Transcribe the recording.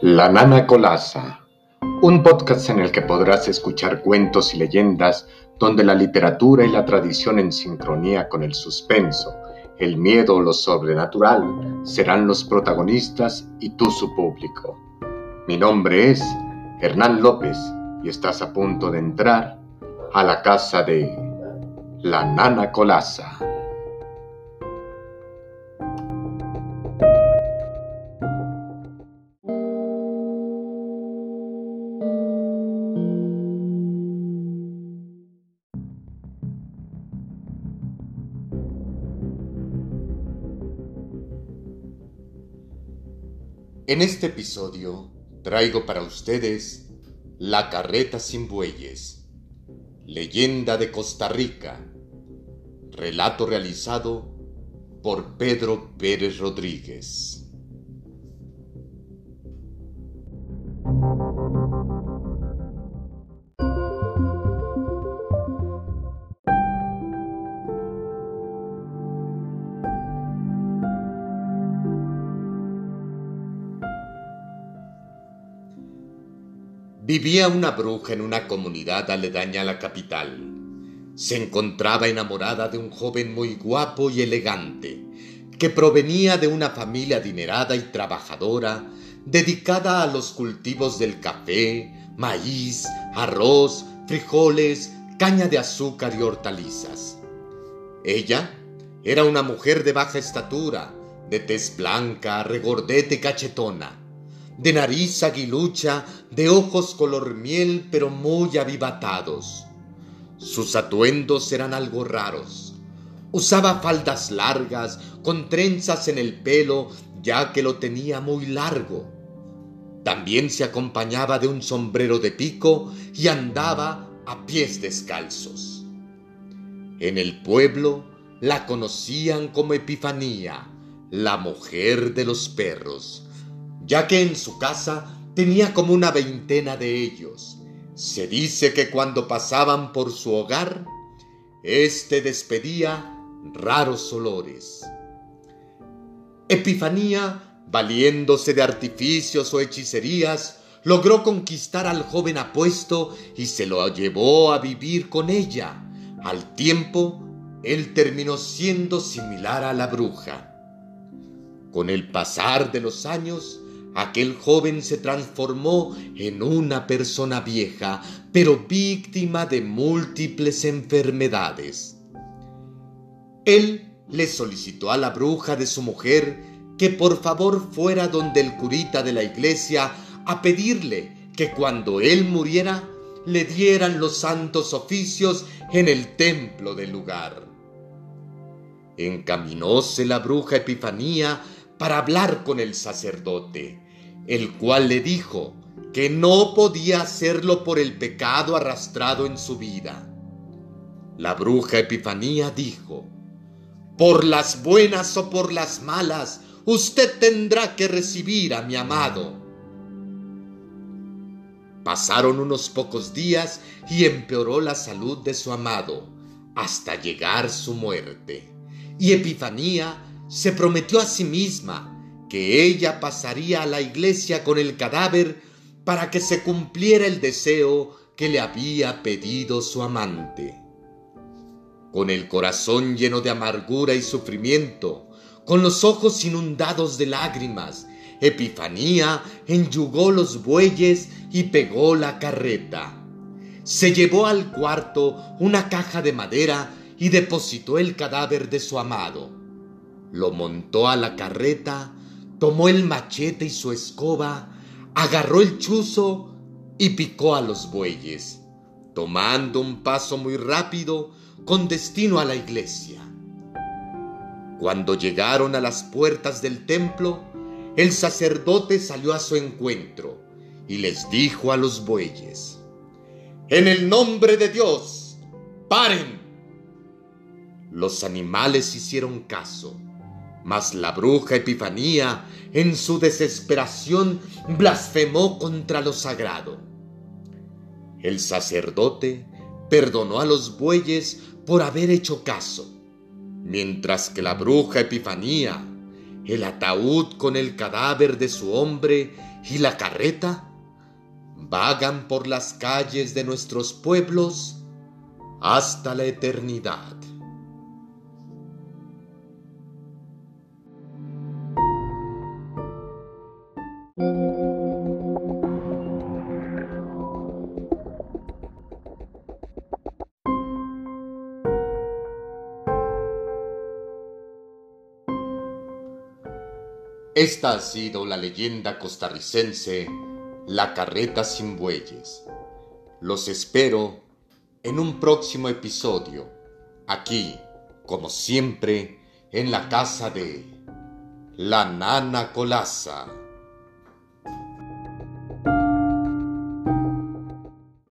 La Nana Colasa, un podcast en el que podrás escuchar cuentos y leyendas donde la literatura y la tradición en sincronía con el suspenso, el miedo o lo sobrenatural serán los protagonistas y tú su público. Mi nombre es Hernán López y estás a punto de entrar a la casa de La Nana Colasa. En este episodio traigo para ustedes La carreta sin bueyes, leyenda de Costa Rica, relato realizado por Pedro Pérez Rodríguez. Vivía una bruja en una comunidad aledaña a la capital. Se encontraba enamorada de un joven muy guapo y elegante, que provenía de una familia adinerada y trabajadora, dedicada a los cultivos del café, maíz, arroz, frijoles, caña de azúcar y hortalizas. Ella era una mujer de baja estatura, de tez blanca, regordete y cachetona de nariz aguilucha, de ojos color miel pero muy avivatados. Sus atuendos eran algo raros. Usaba faldas largas, con trenzas en el pelo, ya que lo tenía muy largo. También se acompañaba de un sombrero de pico y andaba a pies descalzos. En el pueblo la conocían como Epifanía, la mujer de los perros, ya que en su casa tenía como una veintena de ellos. Se dice que cuando pasaban por su hogar, éste despedía raros olores. Epifanía, valiéndose de artificios o hechicerías, logró conquistar al joven apuesto y se lo llevó a vivir con ella. Al tiempo, él terminó siendo similar a la bruja. Con el pasar de los años, aquel joven se transformó en una persona vieja, pero víctima de múltiples enfermedades. Él le solicitó a la bruja de su mujer que por favor fuera donde el curita de la iglesia a pedirle que cuando él muriera le dieran los santos oficios en el templo del lugar. Encaminóse la bruja Epifanía para hablar con el sacerdote, el cual le dijo que no podía hacerlo por el pecado arrastrado en su vida. La bruja Epifanía dijo, por las buenas o por las malas, usted tendrá que recibir a mi amado. Pasaron unos pocos días y empeoró la salud de su amado, hasta llegar su muerte. Y Epifanía se prometió a sí misma que ella pasaría a la iglesia con el cadáver para que se cumpliera el deseo que le había pedido su amante. Con el corazón lleno de amargura y sufrimiento, con los ojos inundados de lágrimas, Epifanía enyugó los bueyes y pegó la carreta. Se llevó al cuarto una caja de madera y depositó el cadáver de su amado. Lo montó a la carreta tomó el machete y su escoba, agarró el chuzo y picó a los bueyes, tomando un paso muy rápido con destino a la iglesia. Cuando llegaron a las puertas del templo, el sacerdote salió a su encuentro y les dijo a los bueyes, En el nombre de Dios, paren. Los animales hicieron caso mas la bruja Epifanía, en su desesperación, blasfemó contra lo sagrado. El sacerdote perdonó a los bueyes por haber hecho caso, mientras que la bruja Epifanía, el ataúd con el cadáver de su hombre y la carreta vagan por las calles de nuestros pueblos hasta la eternidad. Esta ha sido la leyenda costarricense La carreta sin bueyes. Los espero en un próximo episodio, aquí, como siempre, en la casa de la Nana Colasa.